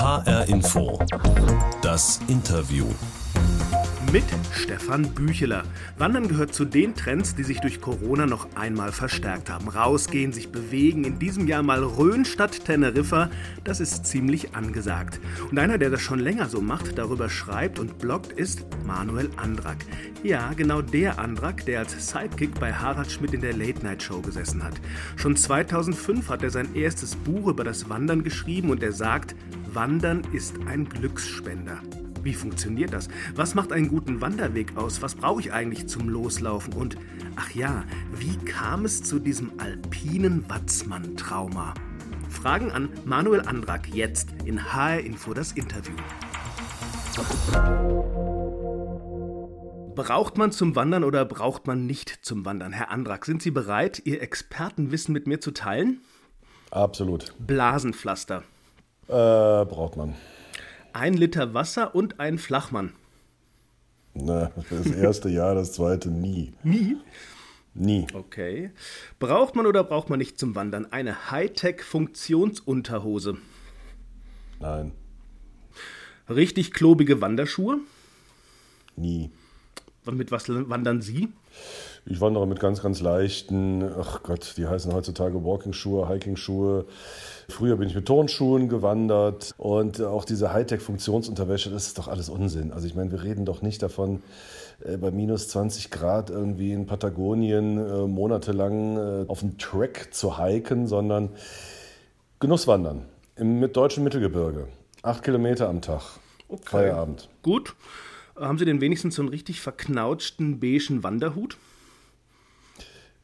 HR Info. Das Interview. Mit Stefan Bücheler. Wandern gehört zu den Trends, die sich durch Corona noch einmal verstärkt haben. Rausgehen, sich bewegen, in diesem Jahr mal Rhön statt Teneriffa, das ist ziemlich angesagt. Und einer, der das schon länger so macht, darüber schreibt und bloggt, ist Manuel Andrak. Ja, genau der Andrak, der als Sidekick bei Harald Schmidt in der Late Night Show gesessen hat. Schon 2005 hat er sein erstes Buch über das Wandern geschrieben und er sagt, Wandern ist ein Glücksspender. Wie funktioniert das? Was macht einen guten Wanderweg aus? Was brauche ich eigentlich zum Loslaufen? Und ach ja, wie kam es zu diesem alpinen Watzmann-Trauma? Fragen an Manuel Andrak jetzt in HR Info das Interview. Braucht man zum Wandern oder braucht man nicht zum Wandern? Herr Andrak, sind Sie bereit, Ihr Expertenwissen mit mir zu teilen? Absolut. Blasenpflaster. Äh, braucht man. Ein Liter Wasser und ein Flachmann. Na, das erste Jahr, das zweite nie. Nie? Nie. Okay. Braucht man oder braucht man nicht zum Wandern eine Hightech-Funktionsunterhose? Nein. Richtig klobige Wanderschuhe? Nie. Mit was wandern Sie? Ich wandere mit ganz, ganz leichten, ach Gott, die heißen heutzutage Walking-Schuhe, Hiking-Schuhe. Früher bin ich mit Turnschuhen gewandert und auch diese Hightech-Funktionsunterwäsche, das ist doch alles Unsinn. Also ich meine, wir reden doch nicht davon, äh, bei minus 20 Grad irgendwie in Patagonien äh, monatelang äh, auf dem Track zu hiken, sondern Genusswandern im mit deutschen Mittelgebirge. Acht Kilometer am Tag. Okay. Feierabend. Gut. Haben Sie denn wenigstens so einen richtig verknautschten beigen Wanderhut?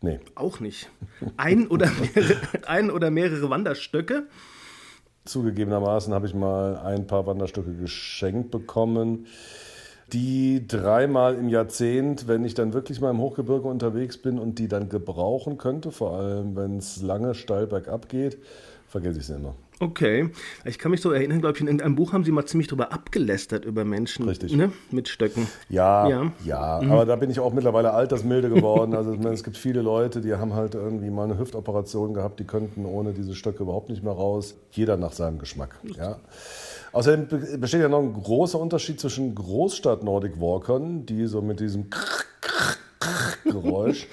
Nee. Auch nicht. Ein oder mehrere, ein oder mehrere Wanderstöcke? Zugegebenermaßen habe ich mal ein paar Wanderstöcke geschenkt bekommen, die dreimal im Jahrzehnt, wenn ich dann wirklich mal im Hochgebirge unterwegs bin und die dann gebrauchen könnte, vor allem wenn es lange steil bergab geht, vergesse ich sie immer. Okay. Ich kann mich so erinnern, glaube ich, in irgendeinem Buch haben Sie mal ziemlich drüber abgelästert über Menschen Richtig. Ne? mit Stöcken. Ja, Ja. ja, aber da bin ich auch mittlerweile altersmilde geworden. Also ich meine, es gibt viele Leute, die haben halt irgendwie mal eine Hüftoperation gehabt, die könnten ohne diese Stöcke überhaupt nicht mehr raus. Jeder nach seinem Geschmack. Ja. Außerdem be- besteht ja noch ein großer Unterschied zwischen Großstadt-Nordic-Walkern, die so mit diesem Geräusch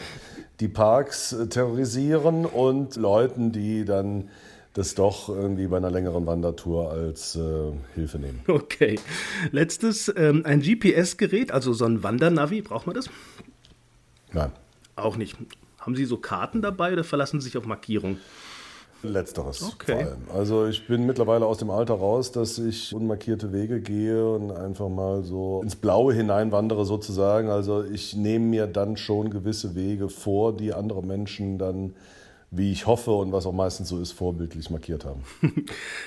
die Parks terrorisieren und Leuten, die dann das doch irgendwie bei einer längeren Wandertour als äh, Hilfe nehmen. Okay. Letztes, ähm, ein GPS-Gerät, also so ein Wandernavi, braucht man das? Nein. Auch nicht. Haben Sie so Karten dabei oder verlassen Sie sich auf Markierung? Letzteres Okay. vor allem. Also ich bin mittlerweile aus dem Alter raus, dass ich unmarkierte Wege gehe und einfach mal so ins Blaue hineinwandere sozusagen. Also ich nehme mir dann schon gewisse Wege vor, die andere Menschen dann, wie ich hoffe und was auch meistens so ist, vorbildlich markiert haben.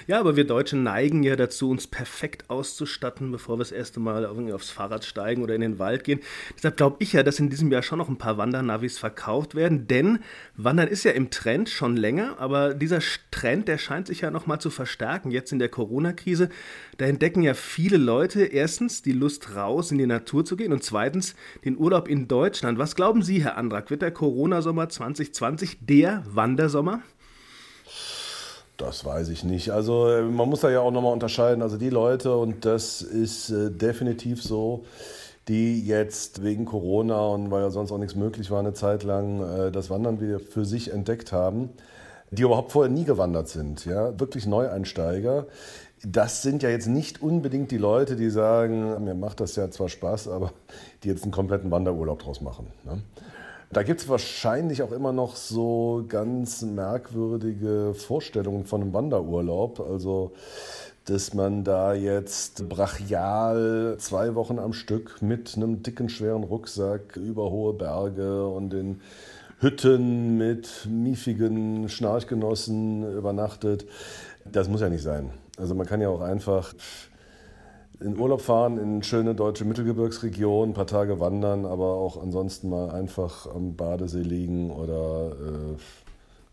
Ja, aber wir Deutschen neigen ja dazu, uns perfekt auszustatten, bevor wir das erste Mal aufs Fahrrad steigen oder in den Wald gehen. Deshalb glaube ich ja, dass in diesem Jahr schon noch ein paar Wandernavis verkauft werden, denn Wandern ist ja im Trend schon länger, aber dieser Trend, der scheint sich ja noch mal zu verstärken jetzt in der Corona-Krise. Da entdecken ja viele Leute erstens die Lust raus in die Natur zu gehen und zweitens den Urlaub in Deutschland. Was glauben Sie, Herr Andrak, wird der Corona-Sommer 2020 der Wandersommer? Das weiß ich nicht. Also äh, man muss da ja auch nochmal unterscheiden. Also die Leute, und das ist äh, definitiv so, die jetzt wegen Corona und weil ja sonst auch nichts möglich war eine Zeit lang, äh, das Wandern wieder für sich entdeckt haben, die überhaupt vorher nie gewandert sind, ja, wirklich Neueinsteiger. Das sind ja jetzt nicht unbedingt die Leute, die sagen, mir macht das ja zwar Spaß, aber die jetzt einen kompletten Wanderurlaub draus machen. Ne? Da gibt es wahrscheinlich auch immer noch so ganz merkwürdige Vorstellungen von einem Wanderurlaub. Also, dass man da jetzt brachial zwei Wochen am Stück mit einem dicken, schweren Rucksack über hohe Berge und in Hütten mit miefigen Schnarchgenossen übernachtet. Das muss ja nicht sein. Also man kann ja auch einfach in Urlaub fahren in schöne deutsche Mittelgebirgsregion, ein paar Tage wandern, aber auch ansonsten mal einfach am Badesee liegen oder äh,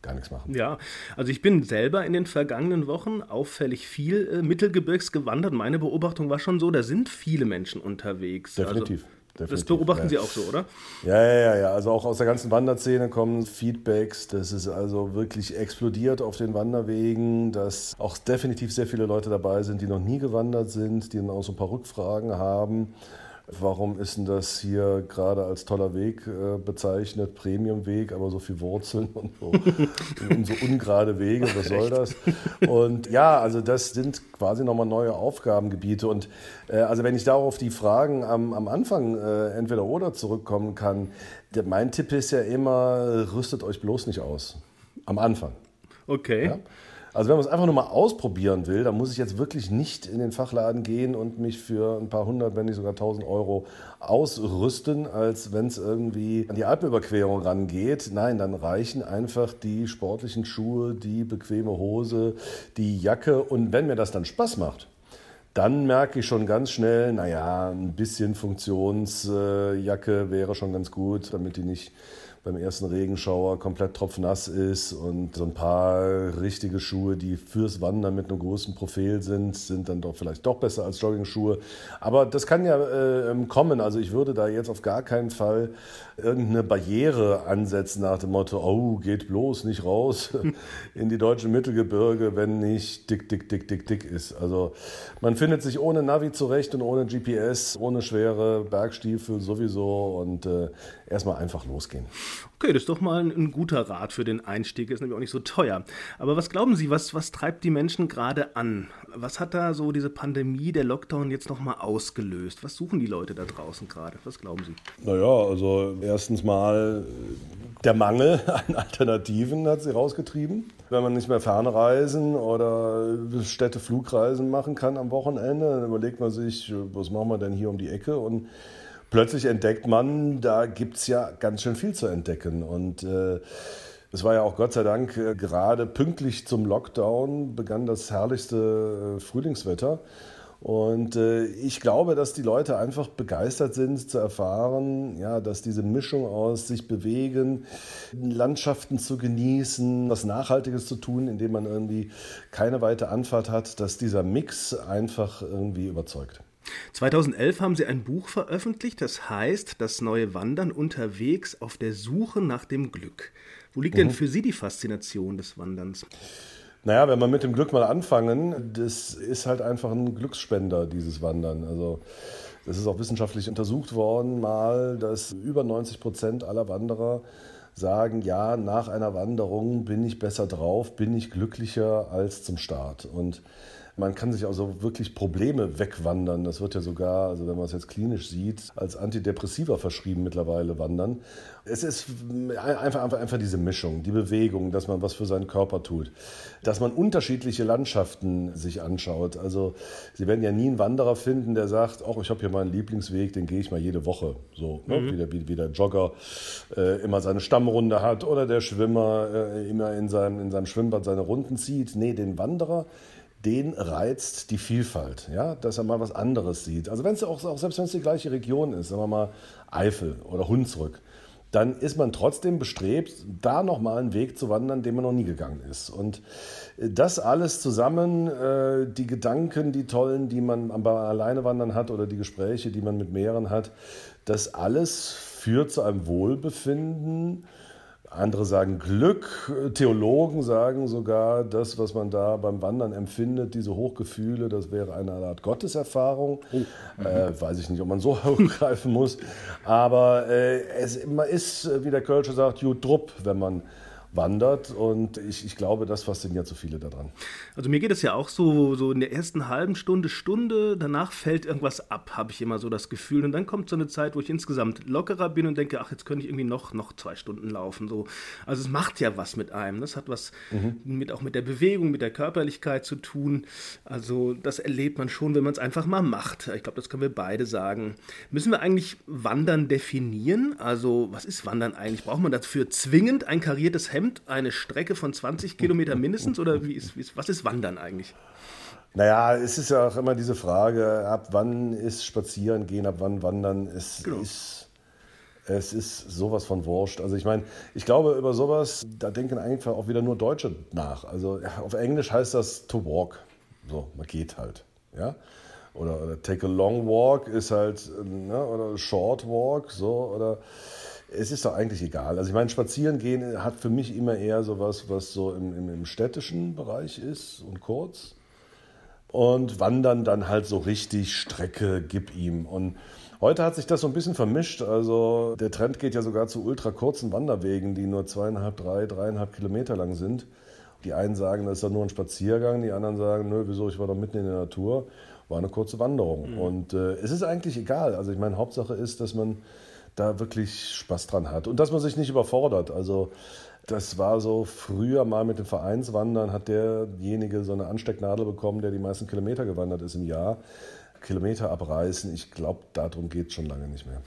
gar nichts machen. Ja, also ich bin selber in den vergangenen Wochen auffällig viel äh, Mittelgebirgs gewandert. Meine Beobachtung war schon so, da sind viele Menschen unterwegs. Definitiv. Also Definitiv, das beobachten ja. Sie auch so, oder? Ja, ja, ja, ja. Also auch aus der ganzen Wanderszene kommen Feedbacks. Das ist also wirklich explodiert auf den Wanderwegen, dass auch definitiv sehr viele Leute dabei sind, die noch nie gewandert sind, die dann auch so ein paar Rückfragen haben. Warum ist denn das hier gerade als toller Weg äh, bezeichnet, Premiumweg, aber so viel Wurzeln und so, und so ungerade Wege, was soll das? Und ja, also das sind quasi nochmal neue Aufgabengebiete. Und äh, also wenn ich da auf die Fragen am, am Anfang äh, entweder oder zurückkommen kann, der, mein Tipp ist ja immer, rüstet euch bloß nicht aus. Am Anfang. Okay. Ja? Also wenn man es einfach nur mal ausprobieren will, dann muss ich jetzt wirklich nicht in den Fachladen gehen und mich für ein paar hundert, wenn nicht sogar tausend Euro ausrüsten, als wenn es irgendwie an die Alpenüberquerung rangeht. Nein, dann reichen einfach die sportlichen Schuhe, die bequeme Hose, die Jacke und wenn mir das dann Spaß macht, dann merke ich schon ganz schnell, naja, ein bisschen Funktionsjacke wäre schon ganz gut, damit die nicht beim ersten Regenschauer komplett tropfnass ist und so ein paar richtige Schuhe, die fürs Wandern mit einem großen Profil sind, sind dann doch vielleicht doch besser als Jogging-Schuhe. Aber das kann ja äh, kommen. Also ich würde da jetzt auf gar keinen Fall irgendeine Barriere ansetzen nach dem Motto, oh, geht bloß nicht raus in die deutschen Mittelgebirge, wenn nicht dick, dick, dick, dick, dick ist. Also man findet sich ohne Navi zurecht und ohne GPS, ohne schwere Bergstiefel sowieso und äh, erstmal einfach losgehen. Okay, das ist doch mal ein, ein, guter Rat für den Einstieg, ist nämlich auch nicht so teuer. Aber was glauben Sie, was, was treibt die Menschen gerade an? Was hat da so diese Pandemie, der Lockdown jetzt nochmal ausgelöst? Was suchen die Leute da draußen gerade? Was glauben Sie? Naja, also erstens mal der Mangel an Alternativen hat sie rausgetrieben. Wenn man nicht mehr Fernreisen oder Städteflugreisen machen kann am Wochenende, dann überlegt man sich, was machen wir denn hier um die Ecke und plötzlich entdeckt man, da gibt es ja ganz schön viel zu entdecken. Und äh, es war ja auch Gott sei Dank äh, gerade pünktlich zum Lockdown begann das herrlichste äh, Frühlingswetter. Und äh, ich glaube, dass die Leute einfach begeistert sind zu erfahren, ja, dass diese Mischung aus sich bewegen, Landschaften zu genießen, was Nachhaltiges zu tun, indem man irgendwie keine weite Anfahrt hat, dass dieser Mix einfach irgendwie überzeugt. 2011 haben Sie ein Buch veröffentlicht, das heißt Das neue Wandern unterwegs auf der Suche nach dem Glück. Wo liegt mhm. denn für Sie die Faszination des Wanderns? Naja, wenn wir mit dem Glück mal anfangen, das ist halt einfach ein Glücksspender, dieses Wandern. Also das ist auch wissenschaftlich untersucht worden, mal, dass über 90 Prozent aller Wanderer sagen, ja, nach einer Wanderung bin ich besser drauf, bin ich glücklicher als zum Start. Und man kann sich also wirklich Probleme wegwandern. Das wird ja sogar, also wenn man es jetzt klinisch sieht, als Antidepressiva verschrieben mittlerweile wandern. Es ist einfach, einfach, einfach diese Mischung, die Bewegung, dass man was für seinen Körper tut, dass man unterschiedliche Landschaften sich anschaut. Also Sie werden ja nie einen Wanderer finden, der sagt, ach, ich habe hier meinen Lieblingsweg, den gehe ich mal jede Woche. So, ne? mhm. wie, der, wie, der, Jogger äh, immer seine Stammrunde hat oder der Schwimmer äh, immer in seinem, in seinem Schwimmbad seine Runden zieht. Nee, den Wanderer, den reizt die Vielfalt, ja, dass er mal was anderes sieht. Also wenn es auch, auch selbst wenn es die gleiche Region ist, sagen wir mal Eifel oder Hunsrück, dann ist man trotzdem bestrebt, da nochmal einen Weg zu wandern, den man noch nie gegangen ist. Und das alles zusammen, äh, die Gedanken, die tollen, die man beim Alleinewandern hat oder die Gespräche, die man mit mehreren hat, das alles führt zu einem Wohlbefinden, andere sagen Glück, Theologen sagen sogar, das, was man da beim Wandern empfindet, diese Hochgefühle, das wäre eine Art Gotteserfahrung. Oh. Äh, weiß ich nicht, ob man so hochgreifen muss. Aber äh, es ist, wie der Kölsche sagt, gut drupp, wenn man wandert. Und ich, ich glaube, das fasziniert so viele daran. Also mir geht es ja auch so, so in der ersten halben Stunde, Stunde, danach fällt irgendwas ab, habe ich immer so das Gefühl. Und dann kommt so eine Zeit, wo ich insgesamt lockerer bin und denke, ach, jetzt könnte ich irgendwie noch, noch zwei Stunden laufen. So. Also es macht ja was mit einem. Das hat was mhm. mit, auch mit der Bewegung, mit der Körperlichkeit zu tun. Also das erlebt man schon, wenn man es einfach mal macht. Ich glaube, das können wir beide sagen. Müssen wir eigentlich Wandern definieren? Also was ist Wandern eigentlich? Braucht man dafür zwingend ein kariertes Hemd? Hemd eine Strecke von 20 Kilometern mindestens oder wie ist, wie ist, was ist Wandern eigentlich? Naja, es ist ja auch immer diese Frage, ab wann ist Spazieren gehen, ab wann Wandern. Es genau. ist, es ist sowas von wurscht. Also ich meine, ich glaube, über sowas, da denken einfach auch wieder nur Deutsche nach. Also auf Englisch heißt das to walk. So, man geht halt. Ja? oder, oder take a long walk ist halt, ne, oder short walk, so, oder es ist doch eigentlich egal. Also ich meine, spazieren gehen hat für mich immer eher so was, was so im, im, im städtischen Bereich ist und kurz. Und wandern dann halt so richtig Strecke, gib ihm. Und heute hat sich das so ein bisschen vermischt. Also der Trend geht ja sogar zu ultra kurzen Wanderwegen, die nur zweieinhalb, drei, dreieinhalb Kilometer lang sind. Die einen sagen, das ist ja nur ein Spaziergang, die anderen sagen, nö, wieso, ich war doch mitten in der Natur. War eine kurze Wanderung. Mhm. Und äh, es ist eigentlich egal. Also ich meine, Hauptsache ist, dass man da wirklich Spaß dran hat und dass man sich nicht überfordert. Also das war so früher mal mit dem Vereinswandern, hat derjenige so eine Anstecknadel bekommen, der die meisten Kilometer gewandert ist im Jahr. Kilometer abreißen, ich glaube, darum geht es schon lange nicht mehr.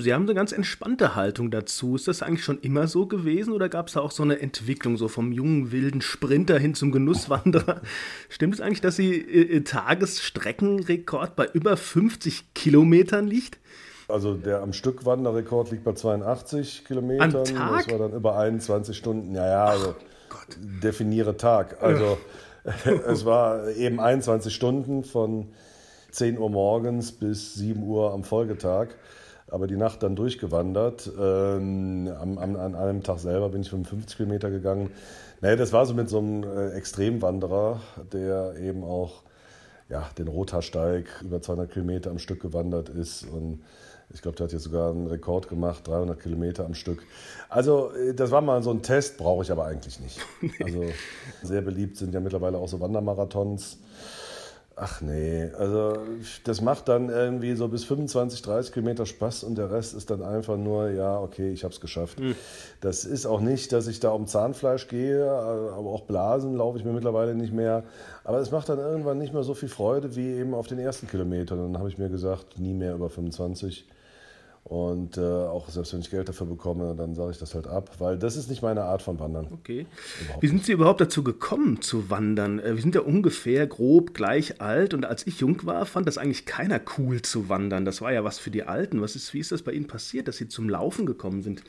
Sie haben eine ganz entspannte Haltung dazu. Ist das eigentlich schon immer so gewesen oder gab es da auch so eine Entwicklung, so vom jungen, wilden Sprinter hin zum Genusswanderer? Stimmt es eigentlich, dass Sie äh, Tagesstreckenrekord bei über 50 Kilometern liegt? Also der am Stück Wanderrekord liegt bei 82 Kilometern. Am Tag? Das war dann über 21 Stunden. Ja, ja, also Gott. definiere Tag. Also es war eben 21 Stunden von 10 Uhr morgens bis 7 Uhr am Folgetag. Aber die Nacht dann durchgewandert. Ähm, am, am, an einem Tag selber bin ich 55 Kilometer gegangen. Nee, das war so mit so einem äh, Extremwanderer, der eben auch ja, den Rothaarsteig über 200 Kilometer am Stück gewandert ist und ich glaube, der hat jetzt sogar einen Rekord gemacht, 300 Kilometer am Stück. Also äh, das war mal so ein Test, brauche ich aber eigentlich nicht. Also sehr beliebt sind ja mittlerweile auch so Wandermarathons. Ach nee, also das macht dann irgendwie so bis 25, 30 Kilometer Spaß und der Rest ist dann einfach nur, ja, okay, ich habe es geschafft. Mhm. Das ist auch nicht, dass ich da um Zahnfleisch gehe, aber auch Blasen laufe ich mir mittlerweile nicht mehr. Aber es macht dann irgendwann nicht mehr so viel Freude wie eben auf den ersten Kilometern. Dann habe ich mir gesagt, nie mehr über 25. Und äh, auch selbst wenn ich Geld dafür bekomme, dann sage ich das halt ab, weil das ist nicht meine Art von Wandern. Okay. Überhaupt Wie sind Sie überhaupt dazu gekommen zu wandern? Äh, wir sind ja ungefähr grob gleich alt und als ich jung war, fand das eigentlich keiner cool zu wandern. Das war ja was für die Alten. Was ist, wie ist das bei Ihnen passiert, dass Sie zum Laufen gekommen sind?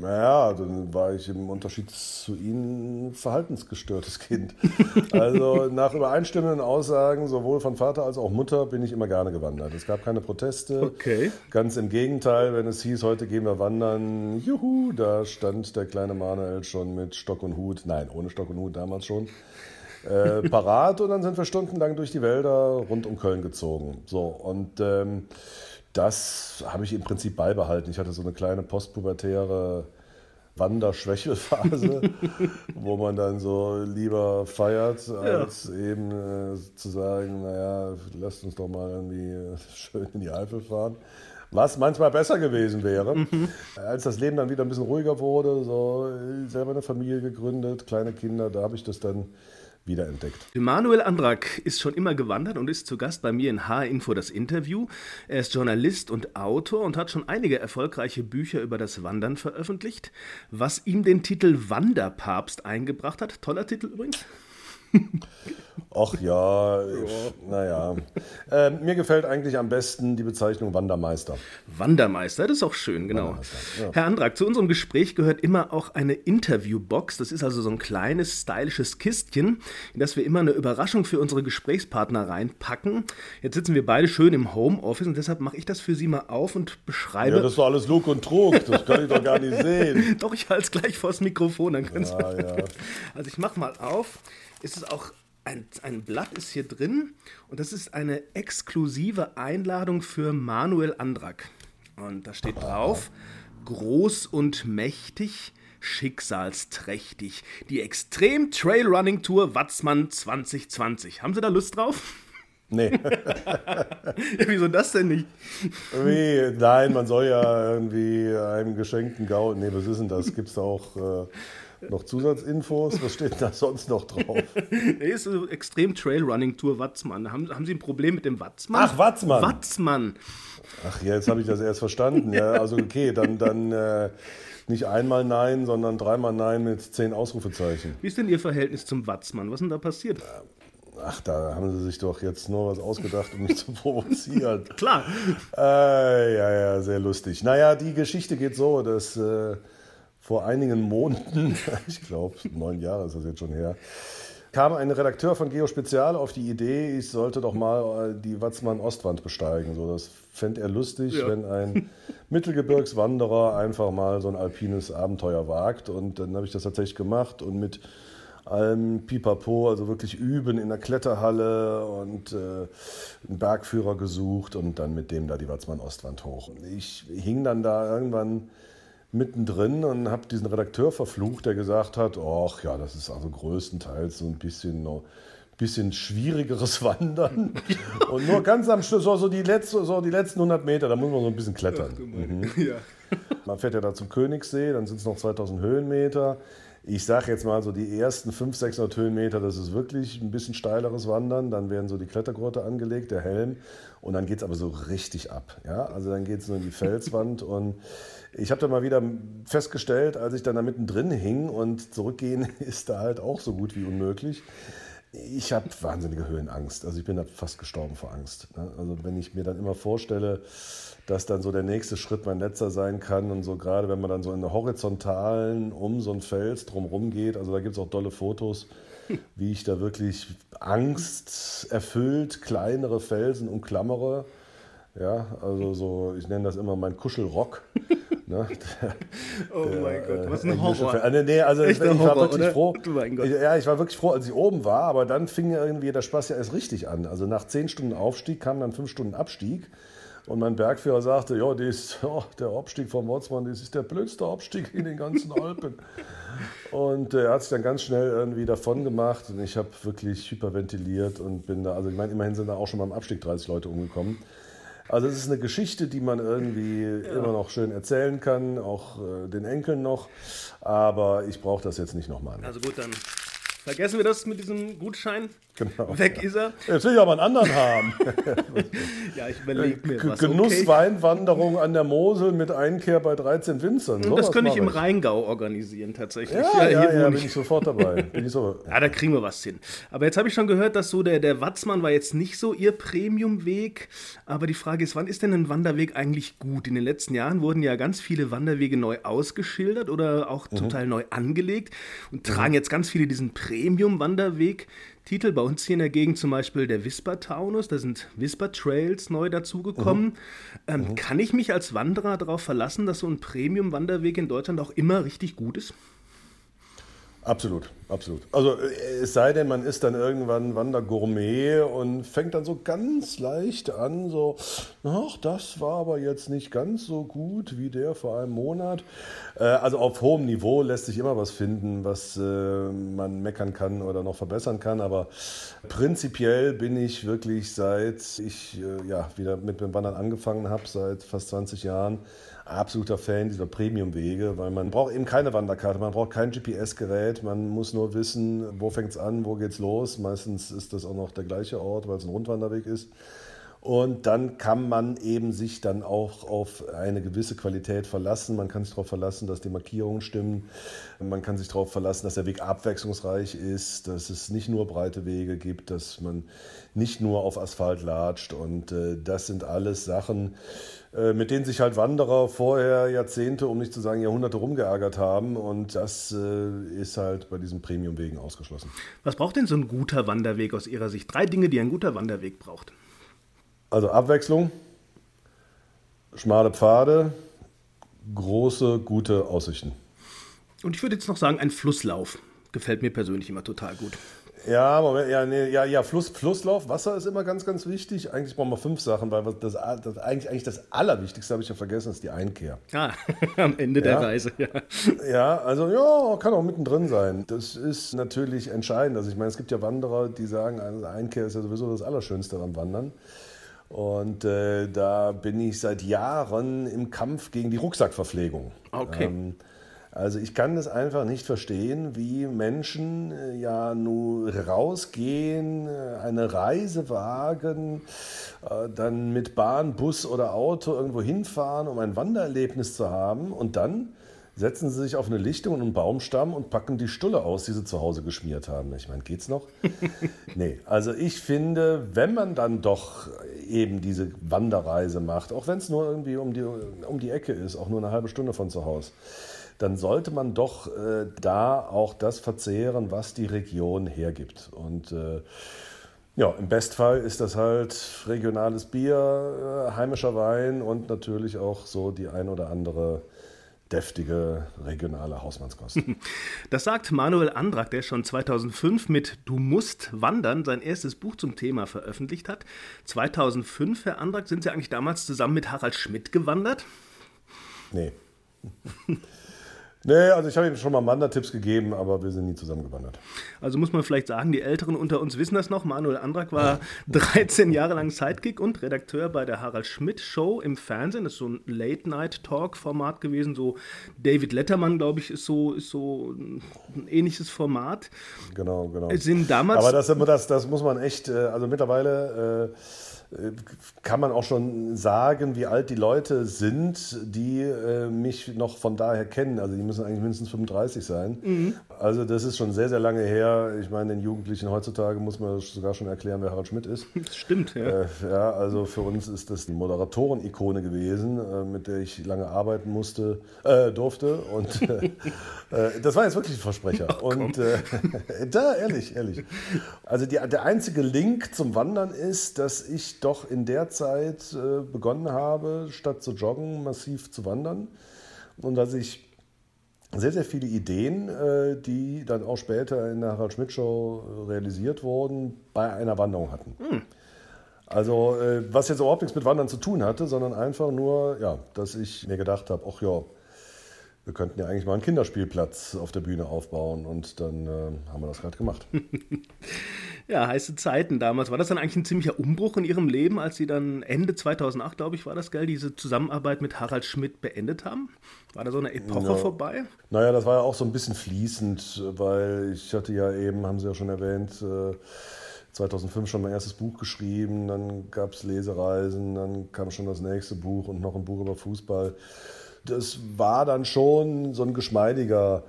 Naja, dann war ich im Unterschied zu Ihnen ein verhaltensgestörtes Kind. Also nach übereinstimmenden Aussagen sowohl von Vater als auch Mutter bin ich immer gerne gewandert. Es gab keine Proteste. Okay. Ganz im Gegenteil, wenn es hieß, heute gehen wir wandern, juhu, da stand der kleine Manuel schon mit Stock und Hut, nein, ohne Stock und Hut damals schon, äh, parat und dann sind wir stundenlang durch die Wälder rund um Köln gezogen. So, und ähm, das habe ich im Prinzip beibehalten. Ich hatte so eine kleine postpubertäre Wanderschwächelphase, wo man dann so lieber feiert, als ja. eben äh, zu sagen, naja, lasst uns doch mal irgendwie schön in die Eifel fahren. Was manchmal besser gewesen wäre. Mhm. Als das Leben dann wieder ein bisschen ruhiger wurde, so äh, selber eine Familie gegründet, kleine Kinder, da habe ich das dann wiederentdeckt. Manuel Andrak ist schon immer gewandert und ist zu Gast bei mir in H-Info das Interview. Er ist Journalist und Autor und hat schon einige erfolgreiche Bücher über das Wandern veröffentlicht, was ihm den Titel Wanderpapst eingebracht hat. Toller Titel übrigens. Ach ja, naja. Äh, mir gefällt eigentlich am besten die Bezeichnung Wandermeister. Wandermeister, das ist auch schön, genau. Ja. Herr Andrak, zu unserem Gespräch gehört immer auch eine Interviewbox. Das ist also so ein kleines, stylisches Kistchen, in das wir immer eine Überraschung für unsere Gesprächspartner reinpacken. Jetzt sitzen wir beide schön im Homeoffice und deshalb mache ich das für Sie mal auf und beschreibe. Ja, das ist doch alles Lug und Trug, das kann ich doch gar nicht sehen. doch, ich halte es gleich vors Mikrofon, dann können ja, Sie. Ja. Also ich mache mal auf ist es auch ein, ein Blatt ist hier drin und das ist eine exklusive Einladung für Manuel Andrak. Und da steht drauf, groß und mächtig, schicksalsträchtig, die Extrem Trail Running Tour Watzmann 2020. Haben Sie da Lust drauf? Nee. ja, wieso das denn nicht? Wie, nein, man soll ja irgendwie einem geschenkten Gaul. Nee, was ist denn das? Gibt es auch. Äh noch Zusatzinfos? Was steht da sonst noch drauf? nee, ist so extrem Trailrunning Tour Watzmann. Haben, haben Sie ein Problem mit dem Watzmann? Ach, Watzmann. Watzmann. Ach, ja, jetzt habe ich das erst verstanden. Ja, also okay, dann, dann äh, nicht einmal Nein, sondern dreimal Nein mit zehn Ausrufezeichen. Wie ist denn Ihr Verhältnis zum Watzmann? Was ist denn da passiert? Ach, da haben sie sich doch jetzt nur was ausgedacht, um mich zu provozieren. Klar. Äh, ja, ja, sehr lustig. Naja, die Geschichte geht so, dass äh, vor einigen Monaten, ich glaube neun Jahre ist das jetzt schon her, kam ein Redakteur von Geo Spezial auf die Idee, ich sollte doch mal äh, die Watzmann Ostwand besteigen. So, das fände er lustig, ja. wenn ein Mittelgebirgswanderer einfach mal so ein alpines Abenteuer wagt. Und dann habe ich das tatsächlich gemacht und mit allem Pipapo, also wirklich üben in der Kletterhalle und äh, einen Bergführer gesucht und dann mit dem da die Watzmann Ostwand hoch. Ich hing dann da irgendwann mittendrin und habe diesen Redakteur verflucht, der gesagt hat, ach ja, das ist also größtenteils so ein bisschen bisschen schwierigeres Wandern. Und nur ganz am Schluss, so, so, die letzte, so die letzten 100 Meter, da muss man so ein bisschen klettern. Mhm. ja. Man fährt ja da zum Königssee, dann sind es noch 2000 Höhenmeter. Ich sage jetzt mal so die ersten 500, 600 Höhenmeter, das ist wirklich ein bisschen steileres Wandern. Dann werden so die Klettergurte angelegt, der Helm. Und dann geht es aber so richtig ab. Ja? Also dann geht es nur in die Felswand. und ich habe da mal wieder festgestellt, als ich dann da mittendrin hing und zurückgehen ist da halt auch so gut wie unmöglich. Ich habe wahnsinnige Höhenangst. Also ich bin da fast gestorben vor Angst. Ne? Also wenn ich mir dann immer vorstelle, dass dann so der nächste Schritt mein letzter sein kann und so gerade wenn man dann so in der Horizontalen um so einen Fels drumherum geht, also da gibt es auch tolle Fotos, wie ich da wirklich Angst erfüllt kleinere Felsen umklammere. Ja, also so, ich nenne das immer mein Kuschelrock. Ne? Der, oh der, mein Gott, was ein äh, Horror. Äh, nee, also ich, ich, war wirklich oder? froh. Ja, ich war wirklich froh, als ich oben war, aber dann fing irgendwie der Spaß ja erst richtig an. Also nach zehn Stunden Aufstieg kam dann fünf Stunden Abstieg. Und mein Bergführer sagte, ja, das, oh, der Abstieg vom Motzmann, das ist der blödste Abstieg in den ganzen Alpen. und äh, er hat sich dann ganz schnell irgendwie davon gemacht und ich habe wirklich hyperventiliert und bin da, also ich meine, immerhin sind da auch schon beim Abstieg 30 Leute umgekommen. Also es ist eine Geschichte, die man irgendwie ja. immer noch schön erzählen kann, auch äh, den Enkeln noch. Aber ich brauche das jetzt nicht nochmal. Also gut, dann vergessen wir das mit diesem Gutschein. Genau. Weg ist er. Jetzt will ich aber einen anderen haben. ja, ich überlege mir was. Genussweinwanderung okay. an der Mosel mit Einkehr bei 13 Winzern. So das könnte ich im Rheingau organisieren, tatsächlich. Ja, ja, ja, ja bin ich sofort dabei. Bin ich so, ja, da kriegen wir was hin. Aber jetzt habe ich schon gehört, dass so der, der Watzmann war jetzt nicht so Ihr Premiumweg. Aber die Frage ist, wann ist denn ein Wanderweg eigentlich gut? In den letzten Jahren wurden ja ganz viele Wanderwege neu ausgeschildert oder auch mhm. total neu angelegt und tragen mhm. jetzt ganz viele diesen Premium-Wanderweg. Titel. Bei uns hier in der Gegend zum Beispiel der Whisper-Taunus, da sind Whisper-Trails neu dazugekommen. Mhm. Ähm, mhm. Kann ich mich als Wanderer darauf verlassen, dass so ein Premium-Wanderweg in Deutschland auch immer richtig gut ist? Absolut, absolut. Also äh, es sei denn, man ist dann irgendwann Wandergourmet und fängt dann so ganz leicht an, so, ach, das war aber jetzt nicht ganz so gut wie der vor einem Monat. Äh, also auf hohem Niveau lässt sich immer was finden, was äh, man meckern kann oder noch verbessern kann. Aber prinzipiell bin ich wirklich seit ich ja wieder mit dem Wandern angefangen habe, seit fast 20 Jahren, absoluter Fan dieser Premium-Wege, weil man braucht eben keine Wanderkarte, man braucht kein GPS-Gerät, man muss nur wissen, wo fängt es an, wo geht's los. Meistens ist das auch noch der gleiche Ort, weil es ein Rundwanderweg ist. Und dann kann man eben sich dann auch auf eine gewisse Qualität verlassen. Man kann sich darauf verlassen, dass die Markierungen stimmen. Man kann sich darauf verlassen, dass der Weg abwechslungsreich ist, dass es nicht nur breite Wege gibt, dass man nicht nur auf Asphalt latscht. Und äh, das sind alles Sachen, äh, mit denen sich halt Wanderer vorher Jahrzehnte, um nicht zu sagen Jahrhunderte rumgeärgert haben. Und das äh, ist halt bei diesen Premium-Wegen ausgeschlossen. Was braucht denn so ein guter Wanderweg aus Ihrer Sicht? Drei Dinge, die ein guter Wanderweg braucht. Also Abwechslung, schmale Pfade, große, gute Aussichten. Und ich würde jetzt noch sagen, ein Flusslauf. Gefällt mir persönlich immer total gut. Ja, Moment, ja, nee, ja, ja Fluss, Flusslauf, Wasser ist immer ganz, ganz wichtig. Eigentlich brauchen wir fünf Sachen, weil das, das eigentlich, eigentlich das Allerwichtigste, habe ich ja vergessen, ist die Einkehr. Ah, am Ende ja. der Reise, ja. Ja, also ja, kann auch mittendrin sein. Das ist natürlich entscheidend. Also ich meine, es gibt ja Wanderer, die sagen, also Einkehr ist ja sowieso das Allerschönste am Wandern. Und äh, da bin ich seit Jahren im Kampf gegen die Rucksackverpflegung. Okay. Ähm, also ich kann das einfach nicht verstehen, wie Menschen äh, ja nur rausgehen, äh, eine Reise wagen, äh, dann mit Bahn, Bus oder Auto irgendwo hinfahren, um ein Wandererlebnis zu haben und dann setzen sie sich auf eine Lichtung und einen Baumstamm und packen die Stulle aus, die sie zu Hause geschmiert haben. Ich meine, geht's noch? nee, also ich finde, wenn man dann doch eben diese Wanderreise macht, auch wenn es nur irgendwie um die, um die Ecke ist, auch nur eine halbe Stunde von zu Hause, dann sollte man doch äh, da auch das verzehren, was die Region hergibt. Und äh, ja, im Bestfall ist das halt regionales Bier, äh, heimischer Wein und natürlich auch so die ein oder andere deftige regionale Hausmannskost. Das sagt Manuel Andrak, der schon 2005 mit Du musst wandern sein erstes Buch zum Thema veröffentlicht hat. 2005, Herr Andrak, sind Sie eigentlich damals zusammen mit Harald Schmidt gewandert? Nee. Nee, also ich habe ihm schon mal Wandertipps gegeben, aber wir sind nie zusammengewandert. Also muss man vielleicht sagen, die Älteren unter uns wissen das noch. Manuel Andrak war 13 Jahre lang Sidekick und Redakteur bei der Harald Schmidt Show im Fernsehen. Das ist so ein Late-Night-Talk-Format gewesen. So David Letterman, glaube ich, ist so, ist so ein ähnliches Format. Genau, genau. Sind damals aber das, das, das muss man echt, äh, also mittlerweile... Äh, kann man auch schon sagen, wie alt die Leute sind, die äh, mich noch von daher kennen. Also die müssen eigentlich mindestens 35 sein. Mhm. Also das ist schon sehr, sehr lange her. Ich meine, den Jugendlichen heutzutage muss man sogar schon erklären, wer Harald Schmidt ist. Das stimmt, ja. Äh, ja, also für uns ist das die Moderatoren-Ikone gewesen, äh, mit der ich lange arbeiten musste, äh, durfte. Und äh, äh, das war jetzt wirklich ein Versprecher. Ach, und da, ehrlich, ehrlich. Also die, der einzige Link zum Wandern ist, dass ich doch in der Zeit äh, begonnen habe, statt zu joggen, massiv zu wandern. Und dass ich sehr, sehr viele Ideen, äh, die dann auch später in der Harald Schmidt Show realisiert wurden, bei einer Wanderung hatten. Hm. Also, äh, was jetzt überhaupt nichts mit Wandern zu tun hatte, sondern einfach nur, ja, dass ich mir gedacht habe, ach ja, wir könnten ja eigentlich mal einen Kinderspielplatz auf der Bühne aufbauen und dann äh, haben wir das gerade gemacht. ja, heiße Zeiten damals. War das dann eigentlich ein ziemlicher Umbruch in Ihrem Leben, als Sie dann Ende 2008, glaube ich, war das, gell, diese Zusammenarbeit mit Harald Schmidt beendet haben? War da so eine Epoche ja. vorbei? Naja, das war ja auch so ein bisschen fließend, weil ich hatte ja eben, haben Sie ja schon erwähnt, äh, 2005 schon mein erstes Buch geschrieben, dann gab es Lesereisen, dann kam schon das nächste Buch und noch ein Buch über Fußball das war dann schon so ein geschmeidiger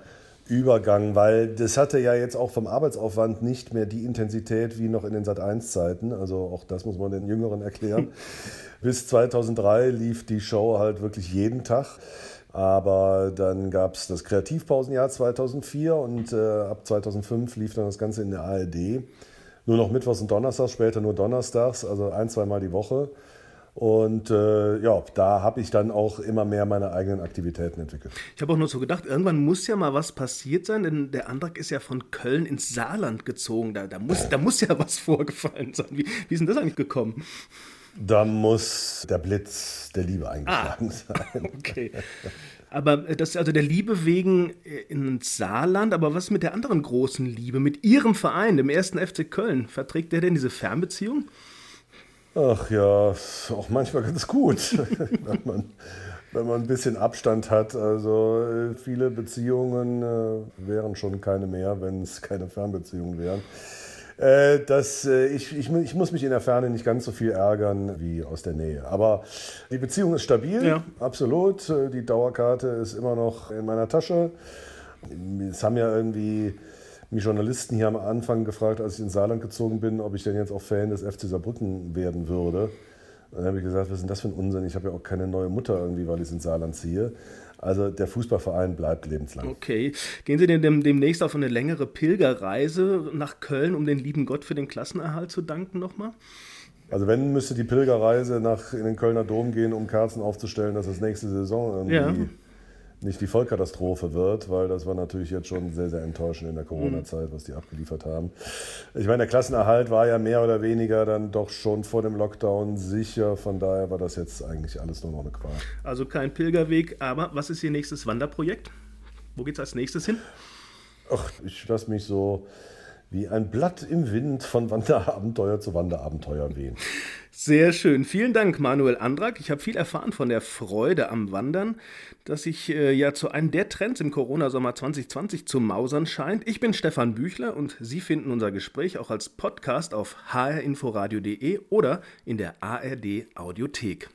Übergang, weil das hatte ja jetzt auch vom Arbeitsaufwand nicht mehr die Intensität wie noch in den Sat1-Zeiten. Also auch das muss man den Jüngeren erklären. Bis 2003 lief die Show halt wirklich jeden Tag. Aber dann gab es das Kreativpausenjahr 2004 und äh, ab 2005 lief dann das Ganze in der ARD. Nur noch Mittwochs und Donnerstags, später nur Donnerstags, also ein, zweimal die Woche. Und äh, ja, da habe ich dann auch immer mehr meine eigenen Aktivitäten entwickelt. Ich habe auch nur so gedacht, irgendwann muss ja mal was passiert sein, denn der Antrag ist ja von Köln ins Saarland gezogen. Da, da, muss, da muss ja was vorgefallen sein. Wie, wie ist denn das eigentlich gekommen? Da muss der Blitz der Liebe eingeschlagen ah, sein. Okay. Aber das ist also der Liebe wegen äh, ins Saarland, aber was mit der anderen großen Liebe, mit Ihrem Verein, dem ersten FC Köln? Verträgt der denn diese Fernbeziehung? Ach ja, auch manchmal ganz gut, wenn, man, wenn man ein bisschen Abstand hat. Also äh, viele Beziehungen äh, wären schon keine mehr, wenn es keine Fernbeziehungen wären. Äh, das, äh, ich, ich, ich, muss mich in der Ferne nicht ganz so viel ärgern wie aus der Nähe. Aber die Beziehung ist stabil, ja. absolut. Äh, die Dauerkarte ist immer noch in meiner Tasche. Es haben ja irgendwie mich Journalisten hier am Anfang gefragt, als ich ins Saarland gezogen bin, ob ich denn jetzt auch Fan des FC Saarbrücken werden würde. Und dann habe ich gesagt, was ist denn das für ein Unsinn? Ich habe ja auch keine neue Mutter irgendwie, weil ich ins Saarland ziehe. Also der Fußballverein bleibt lebenslang. Okay. Gehen Sie denn dem, demnächst auf eine längere Pilgerreise nach Köln, um den lieben Gott für den Klassenerhalt zu danken nochmal? Also wenn müsste die Pilgerreise nach in den Kölner Dom gehen, um Kerzen aufzustellen, dass das nächste Saison irgendwie ja nicht die Vollkatastrophe wird, weil das war natürlich jetzt schon sehr, sehr enttäuschend in der Corona-Zeit, was die abgeliefert haben. Ich meine, der Klassenerhalt war ja mehr oder weniger dann doch schon vor dem Lockdown sicher, von daher war das jetzt eigentlich alles nur noch eine Qual. Also kein Pilgerweg, aber was ist Ihr nächstes Wanderprojekt? Wo geht es als nächstes hin? Ach, ich lasse mich so wie ein Blatt im Wind von Wanderabenteuer zu Wanderabenteuer wehen. Sehr schön. Vielen Dank, Manuel Andrak. Ich habe viel erfahren von der Freude am Wandern, dass sich äh, ja zu einem der Trends im Corona-Sommer 2020 zu mausern scheint. Ich bin Stefan Büchler und Sie finden unser Gespräch auch als Podcast auf hrinforadio.de oder in der ARD Audiothek.